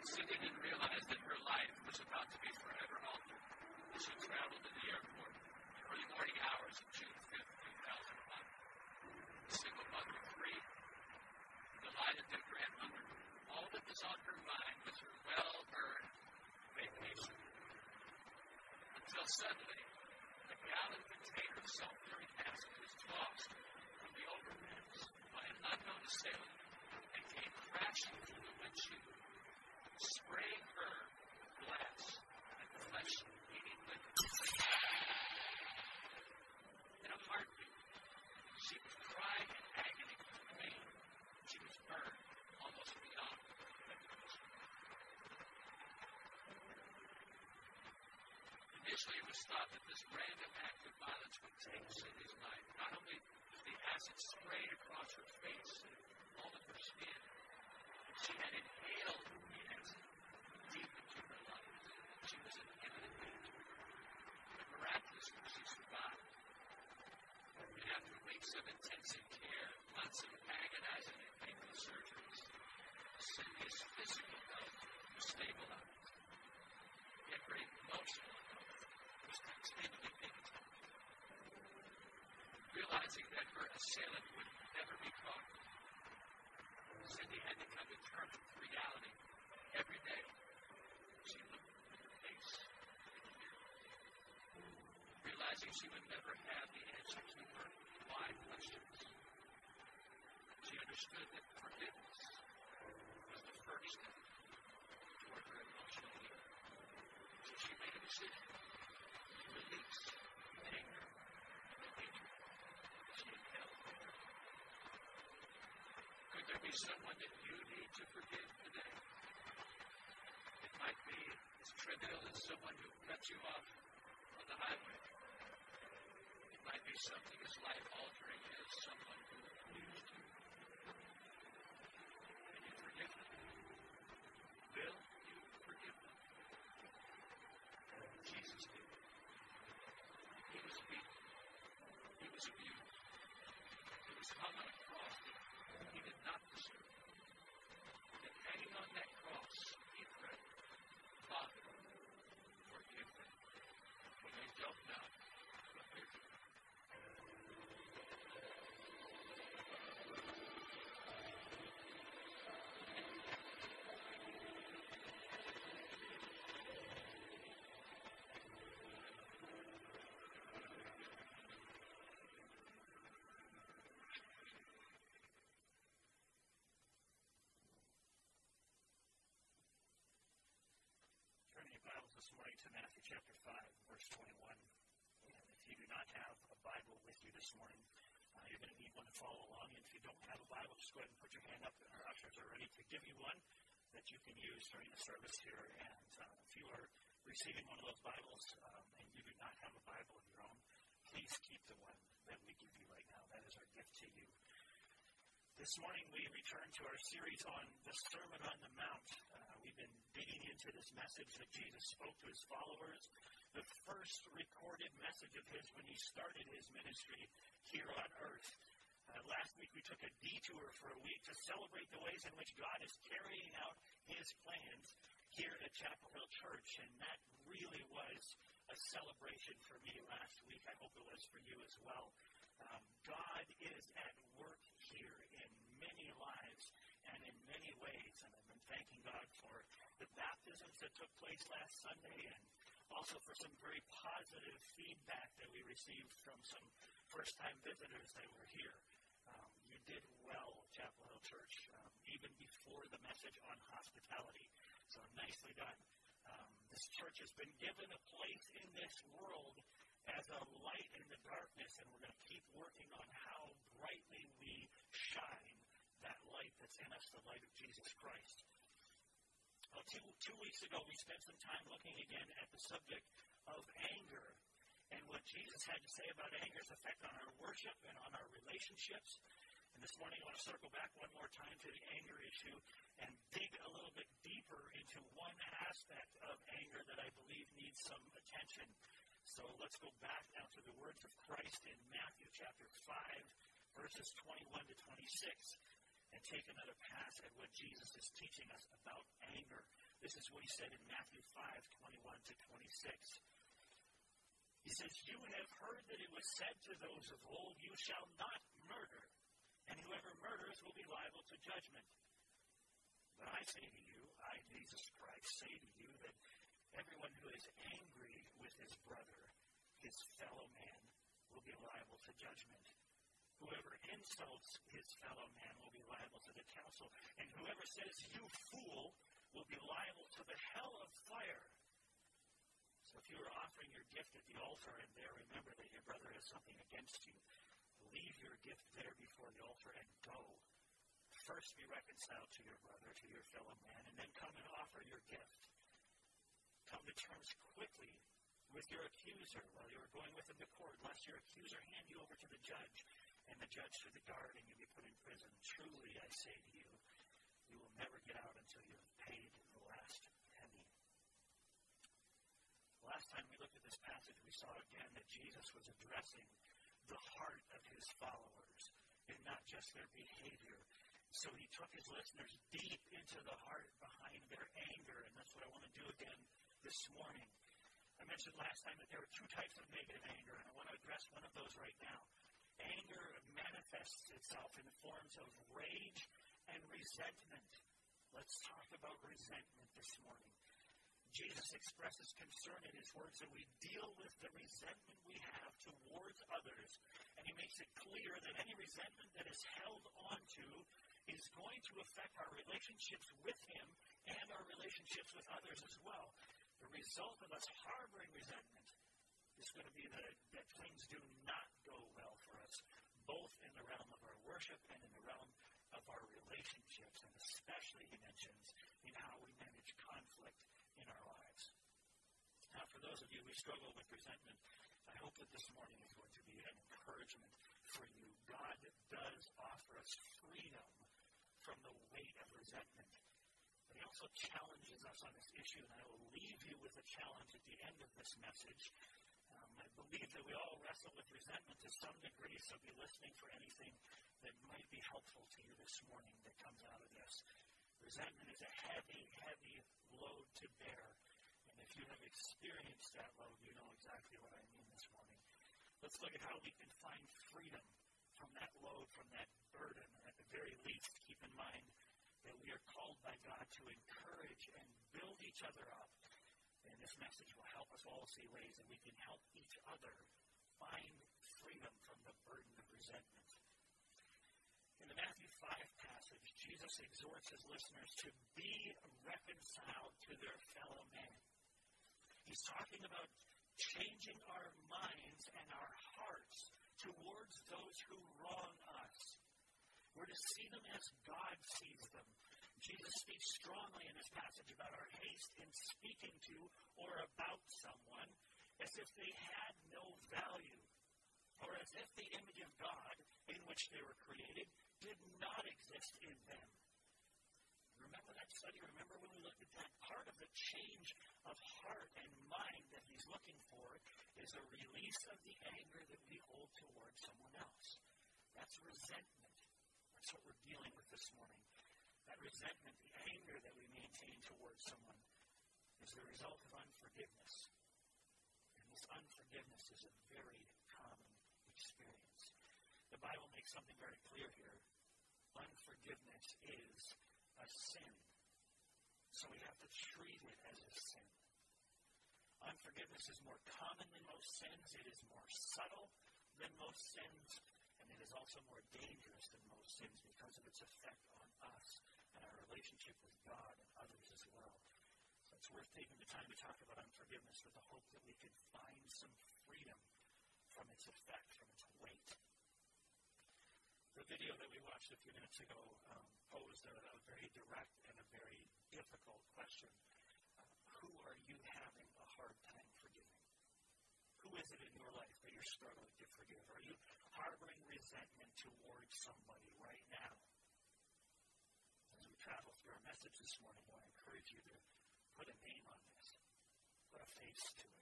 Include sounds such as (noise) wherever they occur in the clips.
Cindy didn't realize that her life was about to be forever altered as she traveled to the airport in the early morning hours of June 5th, 2001. A single mother of three, delighted that grandmother, all that was on her mind was her well-earned vacation. Until suddenly, a gallon container of sulfuric acid was tossed from the overpass by an unknown assailant and came crashing through the windshield, spraying her glass and flesh-eating liquid. In a heartbeat, she was crying in agony from pain. She was burned almost beyond recognition. Initially, it was thought that this random act of violence would take Cindy's life. Not only was the acid sprayed across her face and all of her skin, but she had inhaled the acid deep into her lungs. She was in imminent danger. But miraculously, she survived. And after weeks of intensive care, months of agonizing and painful surgeries, Cindy's physical health was stabilized. Yet her emotional health was continually being attacked. Realizing that her assailant would never be caught, Cindy had to come to terms with reality every day. She looked in face the mirror. Realizing she would never have the answer to her why questions, she understood that forgiveness was the first step toward her emotional healing. So she made a decision to release anger and hatred she had held. Could there be someone that you need to forgive today? It might be as trivial as someone who cut you off on the highway. It might be something as life altering as someone who abused you. And you forgive them. Will you forgive them? Jesus did. He was beaten. He was abused. He was hung on a cross that he did not deserve. And hanging on that cross, he prayed, Father, forgive them, for they don't know what they're doing. Turn your Bibles this morning to Matthew chapter 5, verse 21. And if you do not have a Bible with you this morning, uh, you're going to need one to follow along. And if you don't have a Bible, just go ahead and put your hand up, our ushers are ready to give you one that you can use during the service here. And uh, if you are receiving one of those Bibles um, and you do not have a Bible of your own, please keep the one that we give you right now. That is our gift to you. This morning we return to our series on the Sermon on the Mount. Uh, we've been digging into this message that Jesus spoke to his followers, the first recorded message of his when he started his ministry here on earth. Uh, last week we took a detour for a week to celebrate the ways in which God is carrying out his plans here at Chapel Hill Church, and that really was a celebration for me last week. I hope it was for you as well. Um, God is at work here in many lives and in many ways. And I've been thanking God for the baptisms that took place last Sunday and also for some very positive feedback that we received from some first time visitors that were here. Um, you did well, Chapel Hill Church, um, even before the message on hospitality. So nicely done. Um, this church has been given a place in this world as a light in the darkness, and we're going to keep working on how brightly we shine that light that's in us, the light of Jesus Christ. Two, two weeks ago, we spent some time looking again at the subject of anger and what Jesus had to say about anger's effect on our worship and on our relationships. And this morning, I want to circle back one more time to the anger issue and dig a little bit deeper into one aspect of anger that I believe needs some attention. So let's go back now to the words of Christ in Matthew chapter 5, verses 21 to 26, and take another pass at what Jesus is teaching us about anger. This is what he said in Matthew 5 21 to 26. He says, You have heard that it was said to those of old, You shall not murder, and whoever murders will be liable to judgment. But I say to you, I, Jesus Christ, say to you that everyone who is angry with his brother, his fellow man, will be liable to judgment. Whoever insults his fellow man will be liable to the council, and whoever says, You fool, will be liable to the hell of fire. So if you are offering your gift at the altar and there remember that your brother has something against you, leave your gift there before the altar and go. First be reconciled to your brother, to your fellow man, and then come and offer your gift. Come to terms quickly with your accuser while you are going with him to court, lest your accuser hand you over to the judge, and the judge to the guard, and you be put in prison. Truly, I say to you, you will never get out until you have paid the last penny. Last time we looked at this passage, we saw again that Jesus was addressing the heart of his followers and not just their behavior. So he took his listeners deep into the heart behind their anger, and that's what I want to do again this morning. I mentioned last time that there are two types of negative anger, and I want to address one of those right now. Anger manifests itself in the forms of rage and resentment. Let's talk about resentment this morning. Jesus expresses concern in his words that we deal with the resentment we have towards others, and he makes it clear that any resentment that is held onto is going to affect our relationships with him and our relationships with others as well. The result of us harboring resentment is going to be that, that things do not go well both in the realm of our worship and in the realm of our relationships, and especially, he mentions, in how we manage conflict in our lives. Now, for those of you who struggle with resentment, I hope that this morning is going to be an encouragement for you. God does offer us freedom from the weight of resentment. But he also challenges us on this issue, and I will leave you with a challenge at the end of this message. I believe that we all wrestle with resentment to some degree, so be listening for anything that might be helpful to you this morning that comes out of this. Resentment is a heavy, heavy load to bear. And if you have experienced that load, you know exactly what I mean this morning. Let's look at how we can find freedom from that load, from that burden. And at the very least, keep in mind that we are called by God to encourage and build each other up. This message will help us all see ways that we can help each other find freedom from the burden of resentment. In the Matthew 5 passage, Jesus exhorts his listeners to be reconciled to their fellow man. He's talking about changing our minds and our hearts towards those who wrong us. We're to see them as God sees them. Jesus speaks strongly in this passage about our haste in speaking to or about someone as if they had no value, or as if the image of God in which they were created did not exist in them. Remember that study? Remember when we looked at that? Part of the change of heart and mind that he's looking for is a release of the anger that we hold towards someone else. That's resentment. That's what we're dealing with this morning. That resentment, the anger that we maintain towards someone, is the result of unforgiveness. And this unforgiveness is a very common experience. The Bible makes something very clear here. Unforgiveness is a sin. So we have to treat it as a sin. Unforgiveness is more common than most sins. It is more subtle than most sins. And it is also more dangerous than most sins because of its effect on us and our relationship with God and others as well. So it's worth taking the time to talk about unforgiveness with the hope that we can find some freedom from its effect, from its weight. The video that we watched a few minutes ago um, posed a, a, very direct and a very difficult question. Uh, who are you having a hard time forgiving? Who is it in your life that you're struggling to forgive? Are you harboring resentment towards somebody right now? As we travel through our message this morning, I encourage you to put a name on this, put a face to it.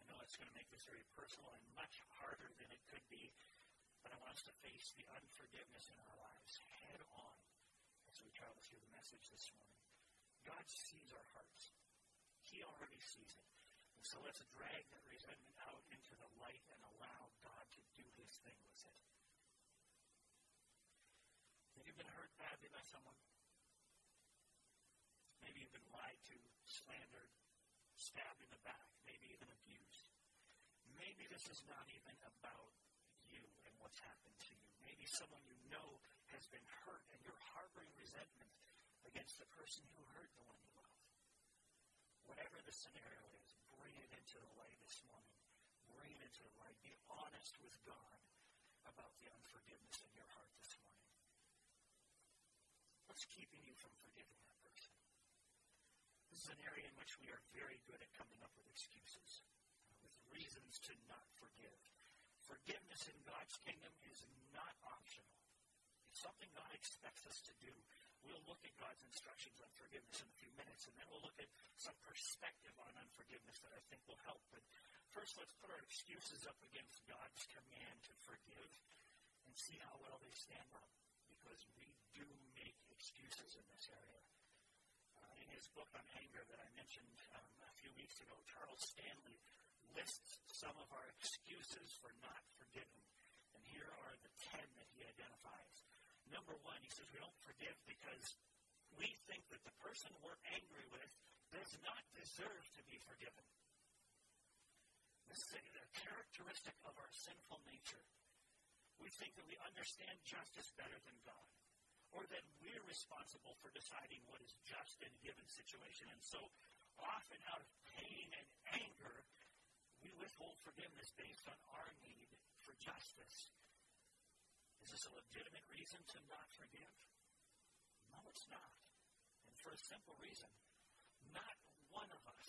I know it's going to make this very personal and much harder than it could be but I want us to face the unforgiveness in our lives head on as we travel through the message this morning. God sees our hearts. He already sees it. And so let's drag that resentment out into the light and allow God to do his thing with it. Have you been hurt badly by someone? Maybe you've been lied to, slandered, stabbed in the back, maybe even abused. Maybe this is not even about you and what's happened to you. Maybe someone you know has been hurt and you're harboring resentment against the person who hurt the one you love. Whatever the scenario is, bring it into the light this morning. Bring it into the light. Be honest with God about the unforgiveness in your heart this morning. What's keeping you from forgiving person? Is an area in which we are very good at coming up with excuses, uh, with reasons to not forgive. Forgiveness in God's kingdom is not optional. It's something God expects us to do. We'll look at God's instructions on forgiveness in a few minutes, and then we'll look at some perspective on unforgiveness that I think will help. But first, let's put our excuses up against God's command to forgive and see how well they stand up, because we do make excuses in this area. In his book on anger that I mentioned um, a few weeks ago, Charles Stanley lists some of our excuses for not forgiving. And here are the ten that he identifies. Number one, he says we don't forgive because we think that the person we're angry with does not deserve to be forgiven. This is a characteristic of our sinful nature. We think that we understand justice better than God, or that we're responsible for deciding what is just in a given situation. And so often, out of pain and anger, we withhold forgiveness based on our need for justice. Is this a legitimate reason to not forgive? No, it's not. And for a simple reason. Not one of us,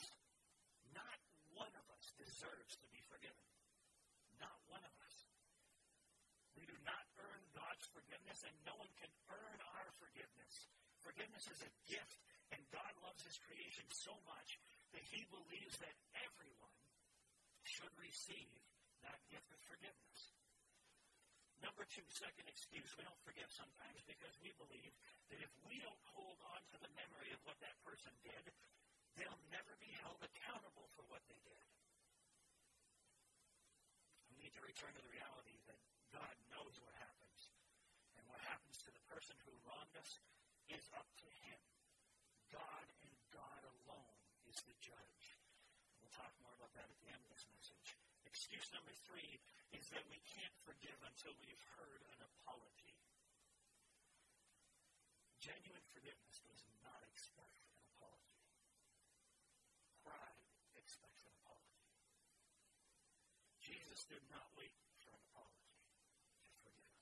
not one of us deserves to be forgiven. Not one of us. We do not earn God's forgiveness, and no one can earn our forgiveness. Forgiveness is a gift, and God loves His creation so much that He believes that everyone should receive that gift of forgiveness. Number two, second excuse, we don't forgive sometimes because we believe that if we don't hold on to the memory of what that person did, they'll never be held accountable for what they did. We need to return to the reality that God knows what happens. And what happens to the person who wronged us is up to him. God and God alone is the judge. We'll talk more about that at the end of this message. Excuse number three is that we can't forgive until we've heard an apology. Genuine forgiveness does not expect an apology. Pride expects an apology. Jesus did not wait for an apology to forgive.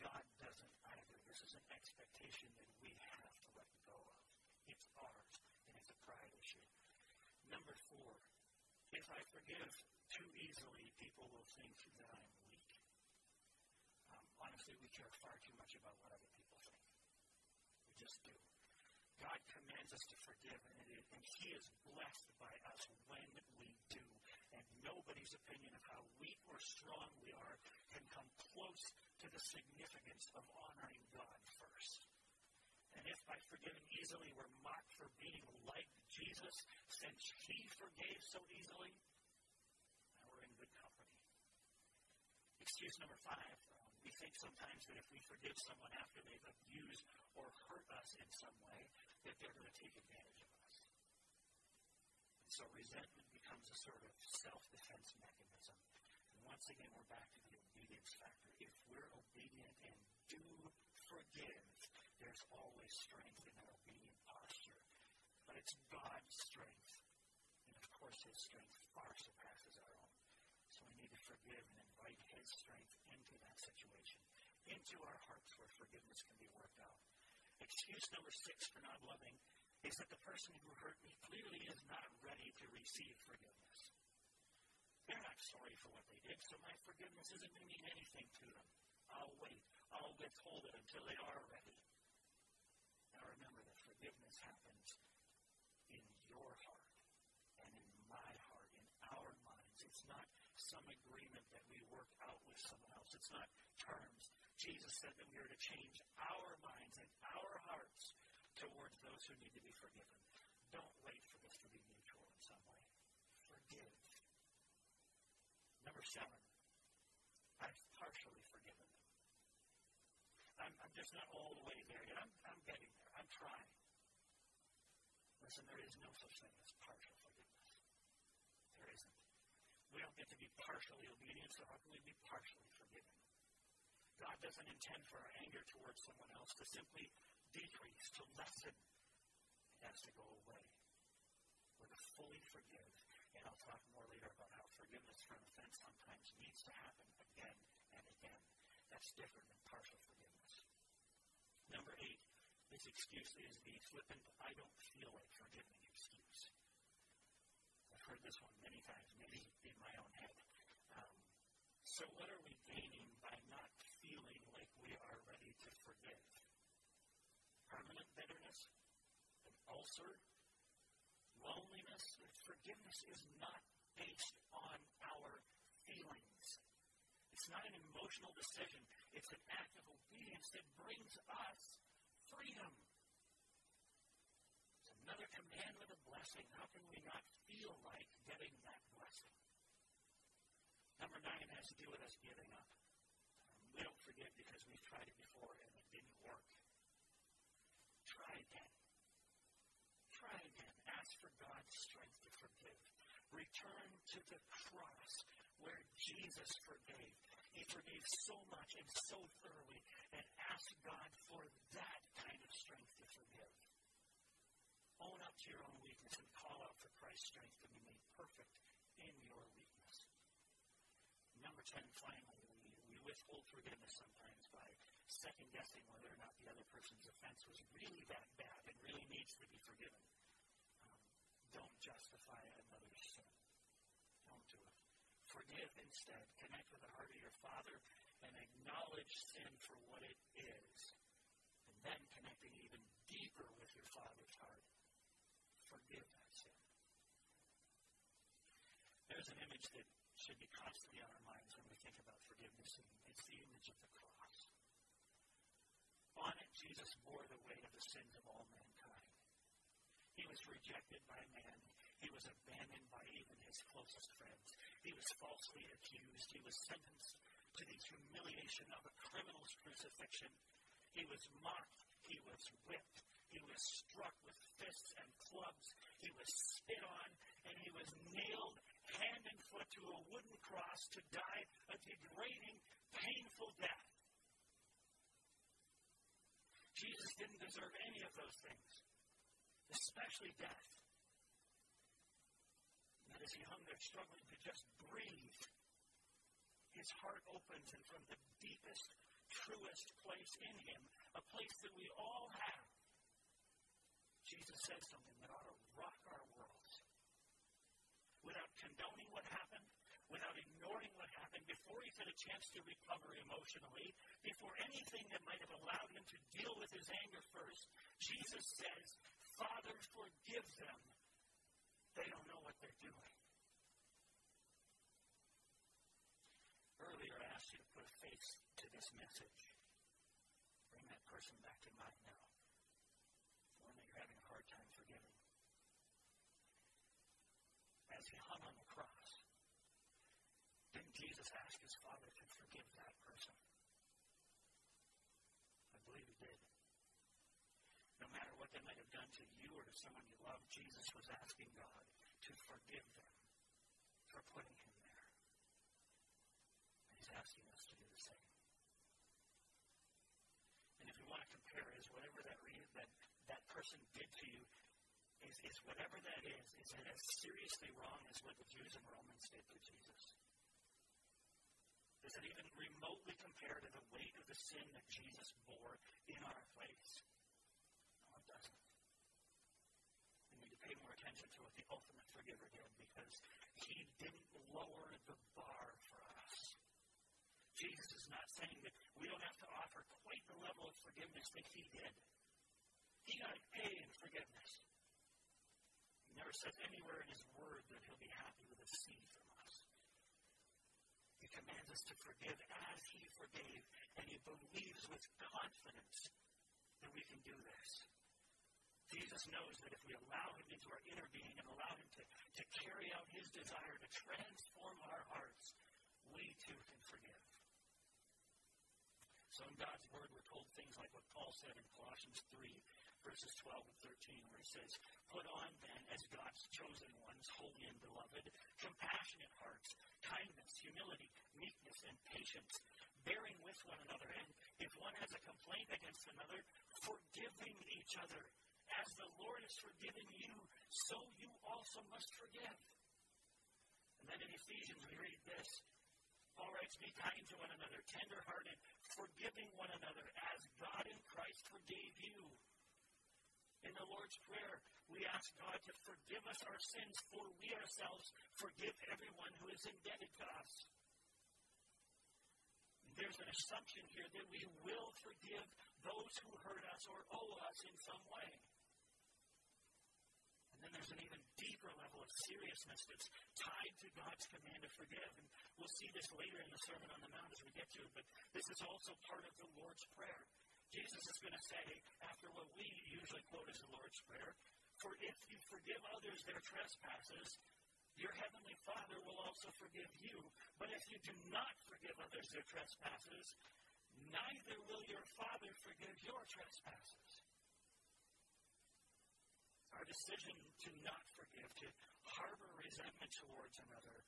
God doesn't either. This is an expectation that we have to let go of. It's ours, and it's a pride issue. Number four, if I forgive too easily, people will think that I'm weak. Um, honestly, we care far too much about what other people think. We just do. God commands us to forgive, and, and He is blessed by us when nobody's opinion of how weak or strong we are can come close to the significance of honoring God first. And if by forgiving easily we're mocked for being like Jesus, since He forgave so easily, now we're in good company. excuse number five. Um, we think sometimes that if we forgive someone after they've abused or hurt us in some way, that they're going to take advantage of us. And so resentment becomes a sort of self-defense mechanism. And once again, we're back to the obedience factor. If we're obedient and do forgive, there's always strength in that obedient posture. But it's God's strength. And of course, His strength far surpasses our own. So we need to forgive and invite His strength into that situation, into our hearts where forgiveness can be worked out. Excuse number six for not loving is that the person who hurt me clearly is not ready to receive forgiveness. They're not sorry for what they did, so my forgiveness isn't going to mean anything to them. I'll wait. I'll withhold it until they are ready. Now remember that forgiveness happens in your heart and in my heart, in our minds. It's not some agreement that we work out with someone else. It's not terms. Jesus said that we are to change our minds and our hearts towards those who need to be forgiven. Don't wait for this to be mutual in some way. Forgive. Number seven, I've partially forgiven them. I'm, I'm just not all the way there yet. I'm, I'm getting there. I'm trying. Listen, there is no such thing as partial forgiveness. There isn't. We don't get to be partially obedient, so how can we be partially forgiven? God doesn't intend for our anger towards someone else to simply decrease, to lessen. It has to go away. We're to fully forgive. And I'll talk more later about how forgiveness for an offense sometimes needs to happen again and again. That's different than partial forgiveness. Number eight, this excuse is the flippant, I don't feel like forgiving excuse. I've heard this one many times, maybe in my own head. Um, so, what are we gaining by not feeling like we are ready to forgive? Permanent bitterness? An ulcer? Loneliness? Forgiveness is not based on our feelings. It's not an emotional decision. It's an act of obedience that brings us freedom. It's another command with a blessing. How can we not feel like getting that blessing? Number nine has to do with us giving up. We don't forget because we've tried it before and it didn't work. Try again. Try again. Ask for God's strength to forgive. Return to the cross where Jesus forgave. He forgave so much and so thoroughly, and ask God for that kind of strength to forgive. Own up to your own weakness and call out for Christ's strength to be made perfect in your weakness. Number 10, finally, we, we withhold forgiveness sometimes by second guessing whether or not the other person's offense was really that bad and really needs to be forgiven. Um, don't justify another's sin. Don't do it. Forgive instead. Connect with the heart of your Father and acknowledge sin for what it is. And then connecting even deeper with your Father's heart. Forgive that sin. There's an image that should be constantly on our minds when we think about forgiveness, and it's the image of the cross. On it, Jesus bore the weight of the sins of all mankind. He was rejected by man. He was abandoned by even his closest friends. He was falsely accused. He was sentenced to the humiliation of a criminal's crucifixion. He was mocked. He was whipped. He was struck with fists and clubs. He was spit on, and he was nailed hand and foot to a wooden cross to die a degrading, painful death. Jesus didn't deserve any of those things, especially death. And as he hung there struggling to just breathe, his heart opens, and from the deepest, truest place in him, a place that we all have, Jesus says something that ought to rock our worlds. Without condoning what happened, without ignoring what happened, had a chance to recover emotionally, before anything that might have allowed him to deal with his anger first, Jesus says, Father, forgive them. They don't know what they're doing. Earlier, I asked you to put a face to this message. Bring that person back to mind now. The one that you're having a hard time forgiving. As he hung on the cross, didn't Jesus ask his Father to forgive that person? I believe he did. No matter what they might have done to you or to someone you love, Jesus was asking God to forgive them for putting him there. And he's asking us to do the same. And if you want to compare is whatever that re- that that person did to you is, is whatever that is, is it as seriously wrong as what the Jews and Romans did to Jesus? Does it even remotely compare to the weight of the sin that Jesus bore in our place? No, it doesn't. We need to pay more attention to what the ultimate forgiver did because he didn't lower the bar for us. Jesus is not saying that we don't have to offer quite the level of forgiveness that he did. He got A in forgiveness. He never says anywhere in his word that he'll be happy with a C from us. He commands us to forgive as he forgave, and he believes with confidence that we can do this. Jesus knows that if we allow him into our inner being and allow him to, to carry out his desire to transform our hearts, we too can forgive. So in God's Word, we're told things like what Paul said in Colossians 3, verses 12 and 13, where he says, Put on then, as God's chosen ones, holy and beloved, compassionate hearts, kindness, humility, meekness, and patience, bearing with one another, and if one has a complaint against another, forgiving each other. As the Lord has forgiven you, so you also must forgive. And then in Ephesians, we read this Paul writes, Be kind to one another, tenderhearted, forgiving one another, as God in Christ forgave you. In the Lord's Prayer, we ask God to forgive us our sins, for we ourselves forgive everyone who is indebted to us. There's an assumption here that we will forgive those who hurt us or owe us in some way. Then there's an even deeper level of seriousness that's tied to God's command to forgive. And we'll see this later in the Sermon on the Mount as we get to it, but this is also part of the Lord's Prayer. Jesus is going to say, after what we usually quote as the Lord's Prayer, For if you forgive others their trespasses, your heavenly Father will also forgive you. But if you do not forgive others their trespasses, neither will your Father forgive your trespasses. Our decision to not forgive, to harbor resentment towards another,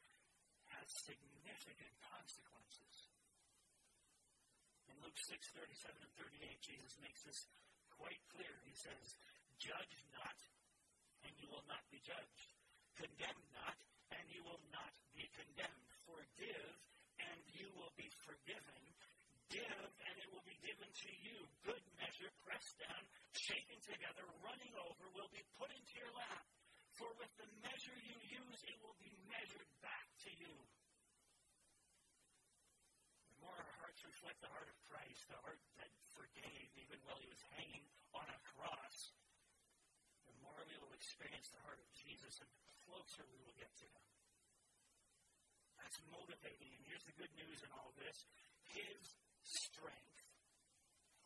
has significant consequences. In Luke 6, 37 and 38, Jesus makes this quite clear. He says, Judge not, and you will not be judged. Condemn not, and you will not be condemned. Forgive, and you will be forgiven. Give, and it will be given to you. Good measure, pressed down, shaken together, running over, will be put into your lap. For with the measure you use, it will be measured back to you. The more our hearts reflect the heart of Christ, the heart that forgave even while he was hanging on a cross, the more we will experience the heart of Jesus and the closer we will get to him. That's motivating. And here's the good news in all this His strength,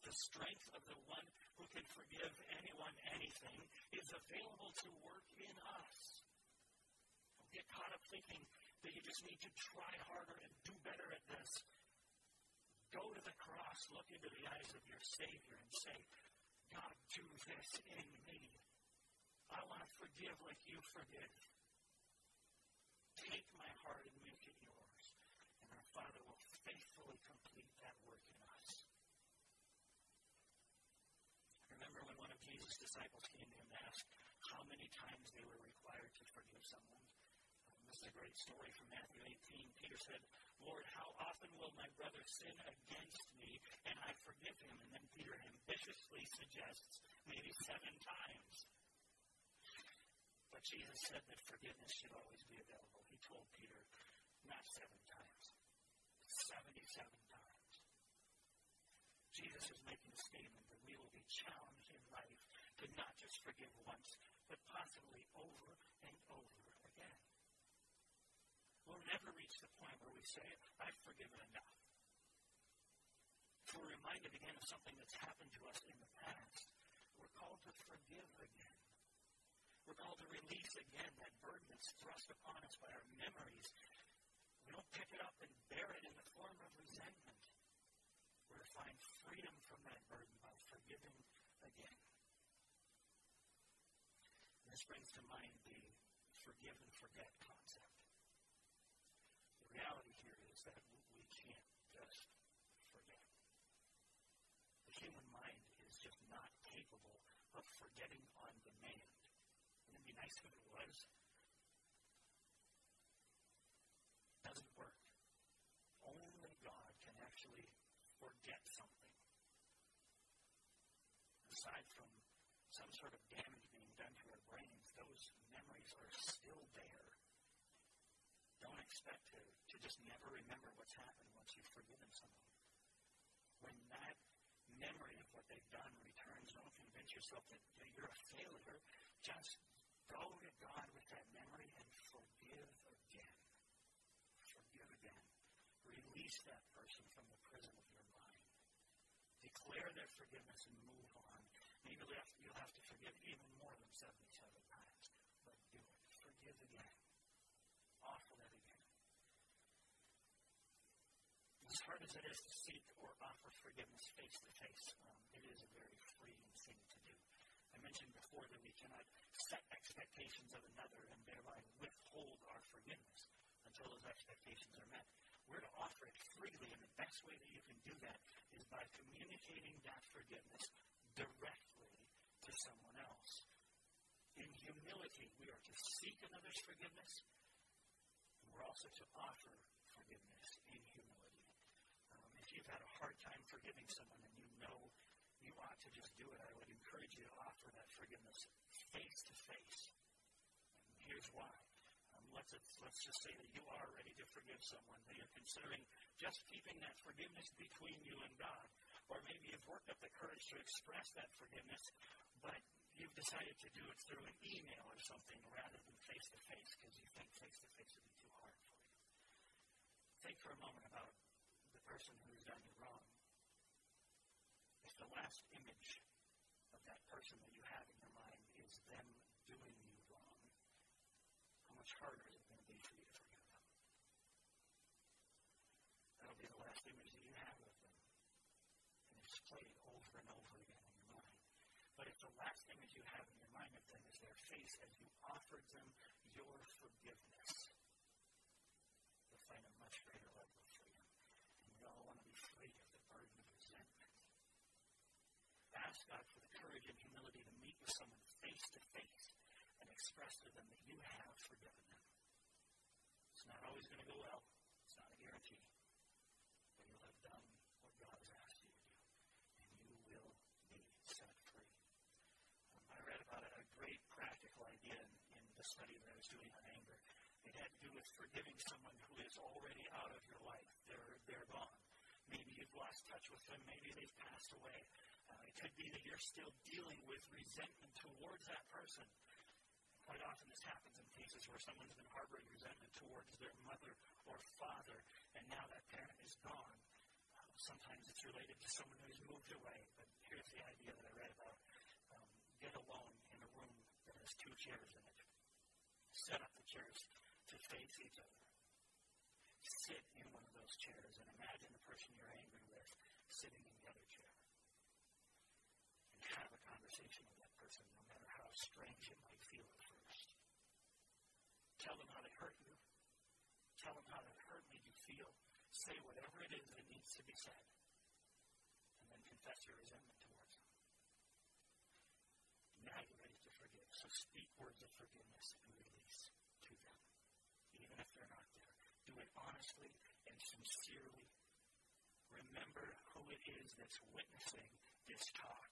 the strength of the one who can forgive anyone anything, is available to work in us. Don't get caught up thinking that you just need to try harder and do better at this. Go to the cross, look into the eyes of your Savior, and say, God, do this in me. I want to forgive like you forgive. Take my heart and make it yours. And our Father will faithfully complete that work in us. Remember when one of Jesus' disciples came to him and asked how many times they were required to forgive someone? Um, this is a great story from Matthew 18. Peter said, Lord, how often will my brother sin against me and I forgive him? And then Peter ambitiously suggests maybe seven times. But Jesus said that forgiveness should always be available. He told Peter, not seven times, 77 times. Jesus is making a statement that we will be challenged in life to not just forgive once, but possibly over and over again. We'll never reach the point where we say, I've forgiven enough. We're reminded again of something that's happened to us in the past, we're called to forgive again. We're called to release again that burden that's thrust upon us by our memories. We don't pick it up and bear it in the form of resentment. We're to find freedom from that burden by forgiving again. This brings to mind the forgive and forget concept. The reality here is that we can't just forget. The human mind is just not capable of forgetting on demand. Wouldn't it be nice if it was? Doesn't work. Only God can actually forget something. Aside from some sort of damage being done to our brains, those memories are still there. Don't expect to, to just never remember what's happened once you've forgiven someone. When that memory of what they've done returns, don't convince yourself that, you're a failure. Just go to God with that memory and forgive again. Forgive again. Release that person from the prison of your mind. Declare their forgiveness and move on. Maybe you'll have, to forgive even more than 77 times, but do it. Forgive again. As hard as it is to seek or offer forgiveness face to face, um, it is a very freeing thing to do. I mentioned before that we cannot set expectations of another and thereby withhold our forgiveness until those expectations are met. We're to offer it freely, and the best way that you can do that is by communicating that forgiveness directly to someone else. In humility, we are to seek another's forgiveness, and we're also to offer forgiveness in humility. Um, if you've had a hard time forgiving someone and you know you ought to just do it, I would encourage you to offer that forgiveness face to face. And here's why um, let's, let's just say that you are ready to forgive someone, that you're considering just keeping that forgiveness between you and God. Or maybe you've worked up the courage to express that forgiveness, but you've decided to do it through an email or something rather than face to face because you think face to face would be too hard for you. Think for a moment about person who's done you wrong. If the last image of that person that you have in your mind is them doing you wrong, how much harder is it going to be for you to forgive them? That'll be the last image that you have of them. And it's played over and over again in your mind. But if the last image you have in your mind of them is their face as you offered them your forgiveness. You'll find a much greater level of freedom. And we all want to be free of the burden of resentment. Ask God for the courage and humility to meet with someone face to face and express to them that you have forgiven them. It's not always going to go well. It's not a guarantee. But you'll have done what God has asked you to do, and you will be set free. Um, I read about a great practical idea in, in the study that I was doing on anger. It had to do with forgiving someone who is already out of your life. They're, they're gone. Maybe you've lost touch with them. Maybe they've passed away. Uh, it could be that you're still dealing with resentment towards that person. Quite often, this happens in cases where someone's been harboring resentment towards their mother or father, and now that parent is gone. Uh, sometimes it's related to someone who's moved away, but here's the idea that I read about. Um, get alone in a room that has two chairs in it set up the chairs to face each other. Sit in one of those chairs and imagine the person you're angry with sitting in the other chair. And have a conversation with that person, no matter how strange it might feel at first. Tell them how they hurt you. Tell them how that hurt made you feel. Say whatever it is that needs to be said. And then confess your resentment towards them. Now you're ready to forgive. So speak words of forgiveness and release to them, even if they're not there. do it honestly and sincerely. Remember who it is that's witnessing this talk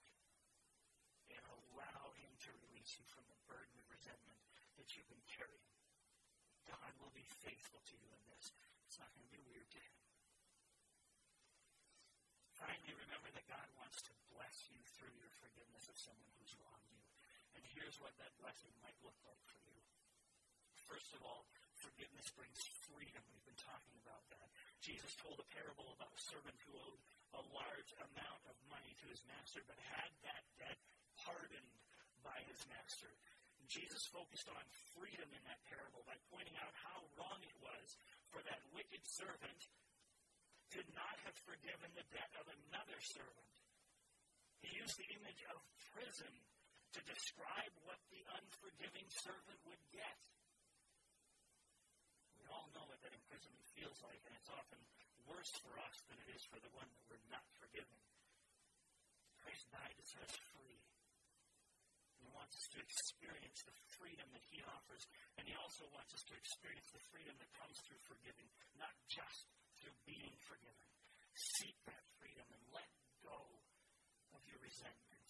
and allow him to release you from the burden of resentment that you've been carrying. God will be faithful to you in this. It's not going to be weird to him. Finally, remember that God wants to bless you through your forgiveness of someone who's wronged you. And here's what that blessing might look like for you. First of all, forgiveness brings freedom. We've been talking about that. Jesus told a parable about a servant who owed a large amount of money to his master, but had that debt pardoned by his master. Jesus focused on freedom in that parable by pointing out how wrong it was for that wicked servant to not have forgiven the debt of another servant. He used the image of prison to describe what the unforgiving servant would get We all know what that imprisonment feels like, and it's often worse for us than it is for the one that we're not forgiving. Christ died to set us free. Wants us to experience the freedom that he offers, and he also wants us to experience the freedom that comes through forgiving, not just through being forgiven. Seek that freedom and let go of your resentment.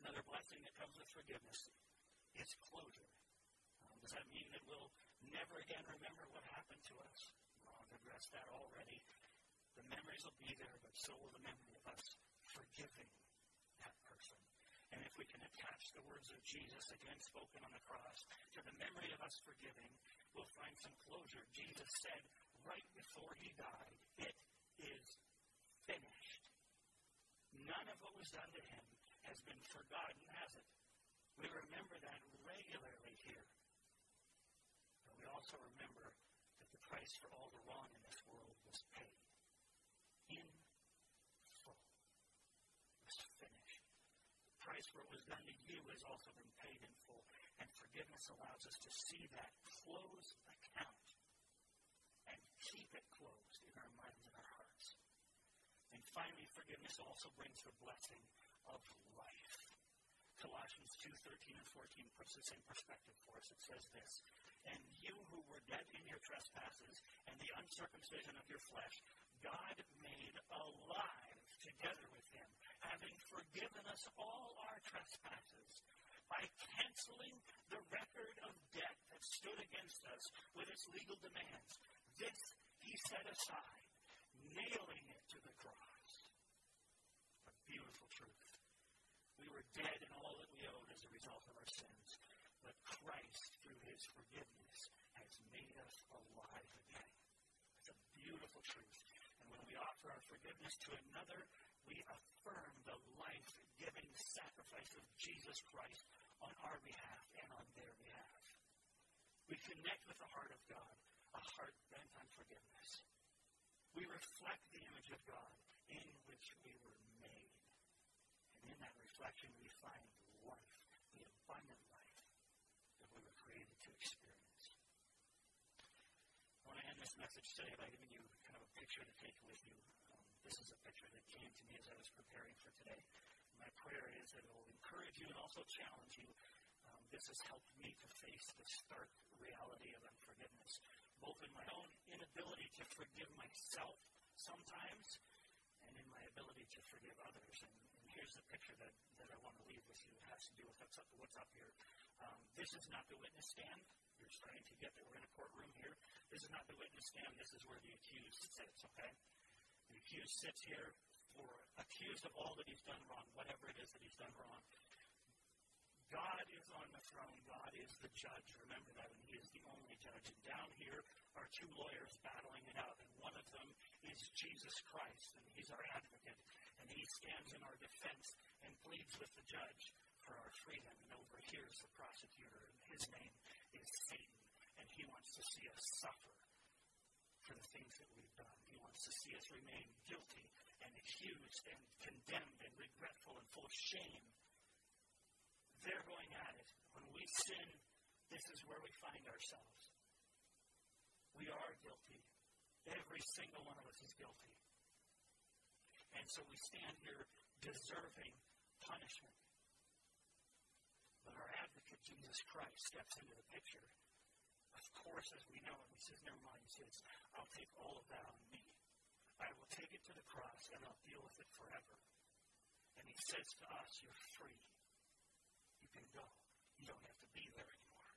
Another blessing that comes with forgiveness is closure. Um, does that mean that we'll never again remember what happened to us. Well, I've addressed that already. The memories will be there, but so will the memory of us forgiving. And if we can attach the words of Jesus, again spoken on the cross, to the memory of us forgiving, we'll find some closure. Jesus said right before he died, It is finished. None of what was done to him has been forgotten, has it? We remember that regularly here But we also remember that the price for all the wrong in this world was price for what was done to you has also been paid in full. And forgiveness allows us to see that close account and keep it closed in our minds and our hearts. And finally, forgiveness also brings the blessing of life. Colossians 2 13 and 14 puts this in perspective for us. It says this And you who were dead in your trespasses and the uncircumcision of your flesh, God made alive together with having forgiven us all our trespasses by canceling the record of debt that stood against us with its legal demands. This he set aside, nailing it to the cross. A beautiful truth. We were dead in all that we owed as a result of our sins, but Christ, through his forgiveness, has made us alive again. It's a beautiful truth. And when we offer our forgiveness to another, we affirm the life giving sacrifice of Jesus Christ on our behalf and on their behalf. We connect with the heart of God, a heart bent on forgiveness. We reflect the image of God in which we were made. And in that reflection, we find life, the abundant life that we were created to experience. I want to end this message today by giving you kind of a picture to take with you this is a picture that came to me as I was preparing for today. My prayer is that it will encourage you and also challenge you. Um, this has helped me to face the stark reality of unforgiveness, both in my own inability to forgive myself sometimes and in my ability to forgive others. And, and here's the picture that, that I want to leave with you. It has to do with what's up, what's up here. Um, this is not the witness stand. You're starting to get that we're in a courtroom here. This is not the witness stand. This is where the accused sits, okay? Accused sits here for accused of all that he's done wrong, whatever it is that he's done wrong. God is on the throne. God is the judge. Remember that, and He is the only judge. And down here are two lawyers battling it out, and one of them is Jesus Christ, and He's our advocate, and He stands in our defense and pleads with the judge for our freedom. And over here is the prosecutor, and his name is Satan, and he wants to see us suffer for the things that we've done. He wants to see us remain guilty and accused and condemned and regretful and full of shame. They're going at it. When we sin, this is where we find ourselves. We are guilty. Every single one of us is guilty. And so we stand here deserving punishment. But our advocate, Jesus Christ, steps into the picture course, as we know it, he says, never mind. He says, I'll take all of that on me. I will take it to the cross and I'll deal with it forever. And he says to us, you're free. You can go. You don't have to be there anymore.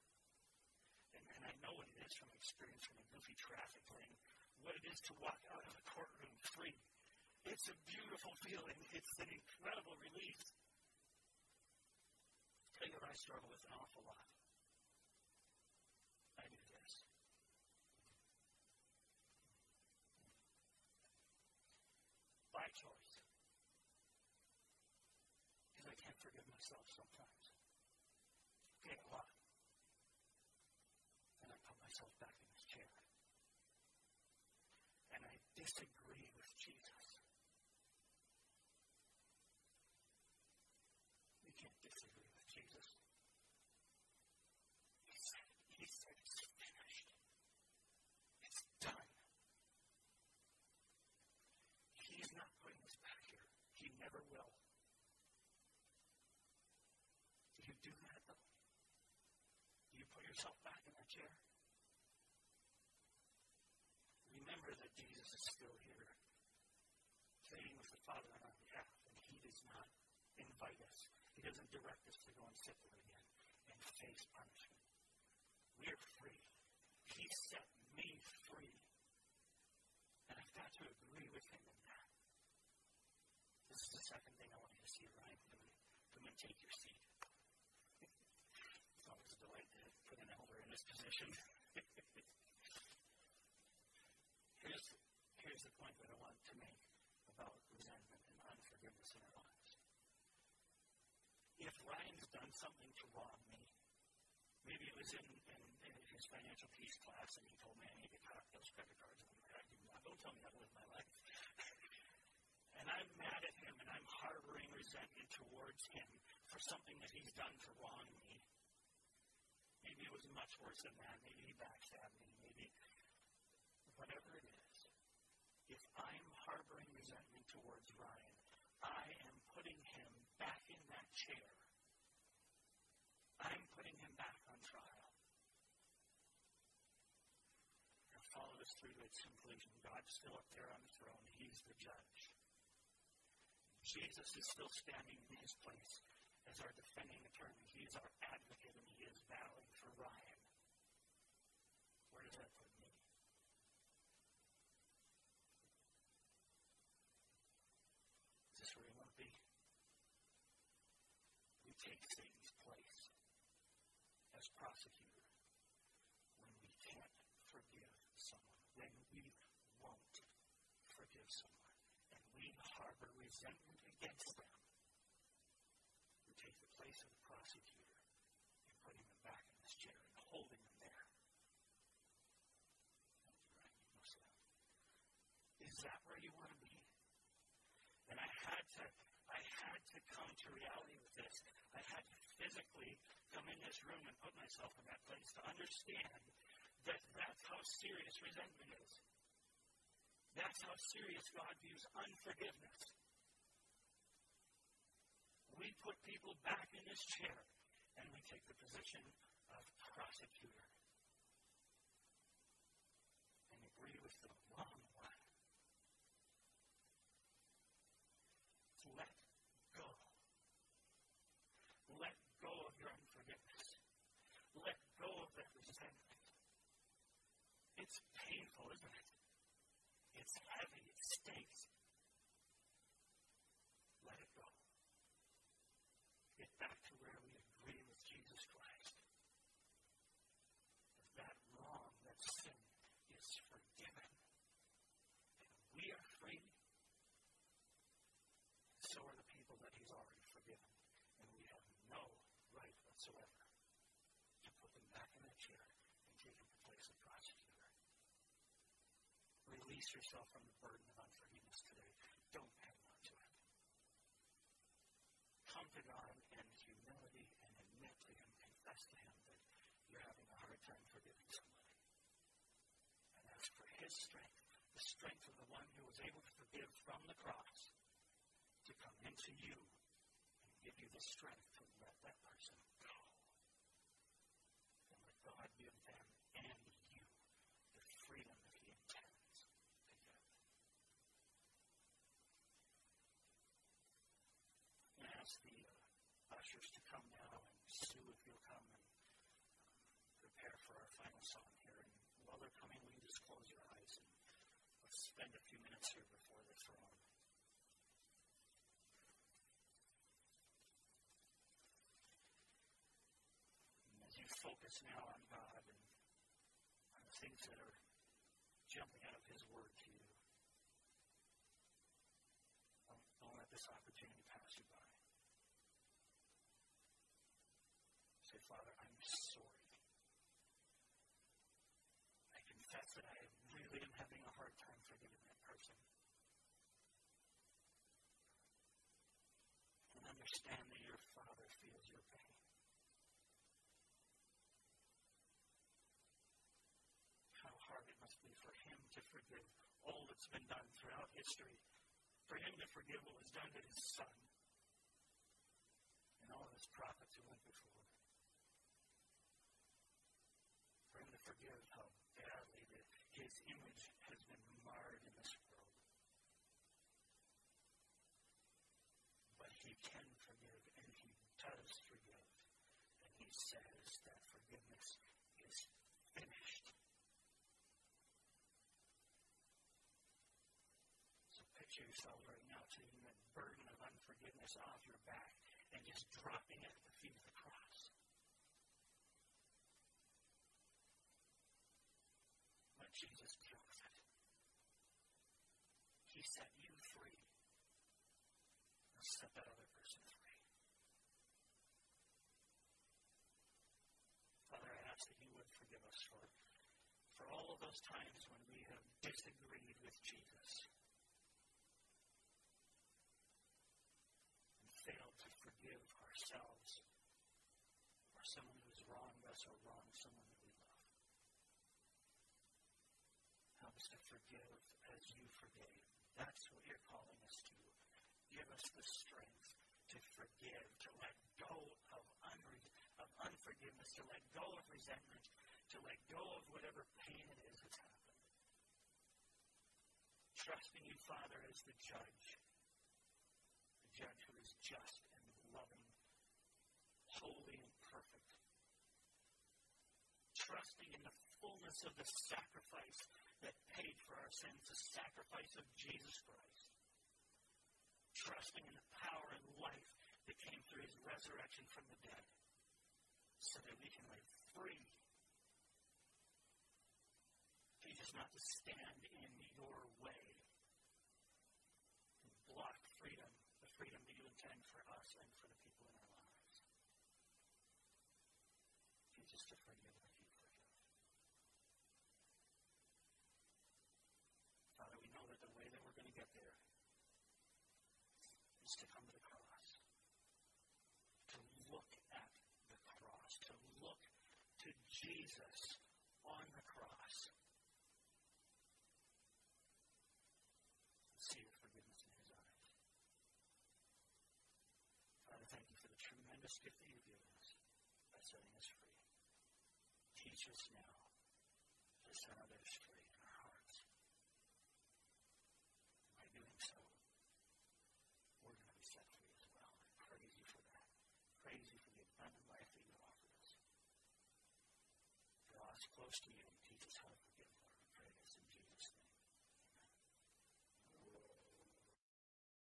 And, and I know what it is from experience from a goofy traffic lane, what it is to walk out of a courtroom free. It's a beautiful feeling. It's an incredible relief. I'll tell you what I struggle with an awful lot. Myself sometimes. Okay, a lot. And I put myself back in this chair. And I disagree with Jesus. We can't disagree with Jesus. He said, he said it's finished. It's done. He's not putting us back here. He never will. yourself chair. Remember that Jesus is still here, pleading with the Father on our behalf, and He does not invite us. He doesn't direct us to go and sit there again and face punishment. We're free. He set me free. And I've got to agree with Him in that. This is the second thing I want you to see, and, come and take your seat. This here's, here's the point that I want to make about resentment and unforgiveness in our lives. If Ryan's done something to wrong me, maybe it was in, in, in his financial peace class and he told me I need to cut those credit cards. And I'm like, don't tell me how to live my life. (laughs) and I'm mad at him and I'm harboring resentment towards him for something that he's done to wrong me. Maybe it was much worse than that. Maybe he backstabbed me. Maybe whatever it is. If I'm harboring resentment towards Ryan, I am putting him back in that chair. I'm putting him back on trial. Now follow this through to its conclusion. God's still up there on the throne. He's the judge. Jesus is still standing in his place as our defending attorney. He is our advocate and he is vowing for Ryan. Where does that put me? Is this where you want to be? We take Satan's place as prosecutor when we can't forgive someone, when we won't forgive someone, and we harbor resentment against them take the place of the prosecutor and putting them back in this chair and holding them there. Thank you, Ryan. You must have. Is that where you want to be? And I had to I had to come to reality with this. I had to physically come in this room and put myself in that place to understand that that's how serious resentment is. That's how serious God views unforgiveness we put people back in this chair and we take the position of prosecutor and agree with the wrong one. Let go. Let go of your unforgiveness. Let go of that resentment. It's painful, isn't it? It's heavy. It stinks. Release yourself from the burden of unforgiveness today. Don't hang on to it. Come to God in humility and admit to Him, confess to Him that you're having a hard time forgiving somebody. And ask for His strength, the strength of the one who was able to forgive from the cross, to come into you and give you the strength to let that person go. And let God give them ushers to come now, and Sue, if you'll come and um, prepare for our final song here. And while they're coming, you just close your eyes and let's spend a few minutes here before the throne. And as you focus now on God and on the things that are jumping out of His Word to you, don't, don't let this opportunity pass you by. say, Father, I'm sorry. I confess that I really am having a hard time forgiving that person. And understand that your Father feels your pain. How hard it must be for him to forgive all that's been done throughout history. For him to forgive what was done to his son and all of his prophets who went before. forgive how badly that his image has been marred in this world. But he can forgive, and he does forgive. And he says that forgiveness is finished. Picture yourself right now taking that burden of unforgiveness off your back and just dropping it at the feet of the cross. Let Jesus deal with it. He set you free. Now set that other person free. Father, I ask that you would forgive us for, for all of those times when we have disagreed with Jesus and failed to forgive our ourselves or someone who has wronged us or wronged someone that we love. Help us to forgive as you forgave. That's what you're calling us to. Give us the strength to forgive, to let go of, unre- of unforgiveness, to let go of resentment, to let go of whatever pain it is that's happened. Trusting you, Father, as the judge, the judge who is just holy and perfect. Trusting in the fullness of the sacrifice that paid for our sins, the sacrifice of Jesus Christ. Trusting in the power and life that came through his resurrection from the dead so that we can live free. Jesus, not to stand in your way and block freedom, the freedom that you intend for us and for the people in our lives. Jesus, to forgive like you forgive. Father, we know that the way that we're going to get there to come to the cross, to look at the cross, to look to Jesus on the cross. See the forgiveness in his eyes. Father, thank you for the tremendous gift that you've given us by setting us free. Teach us now to set others free close to you.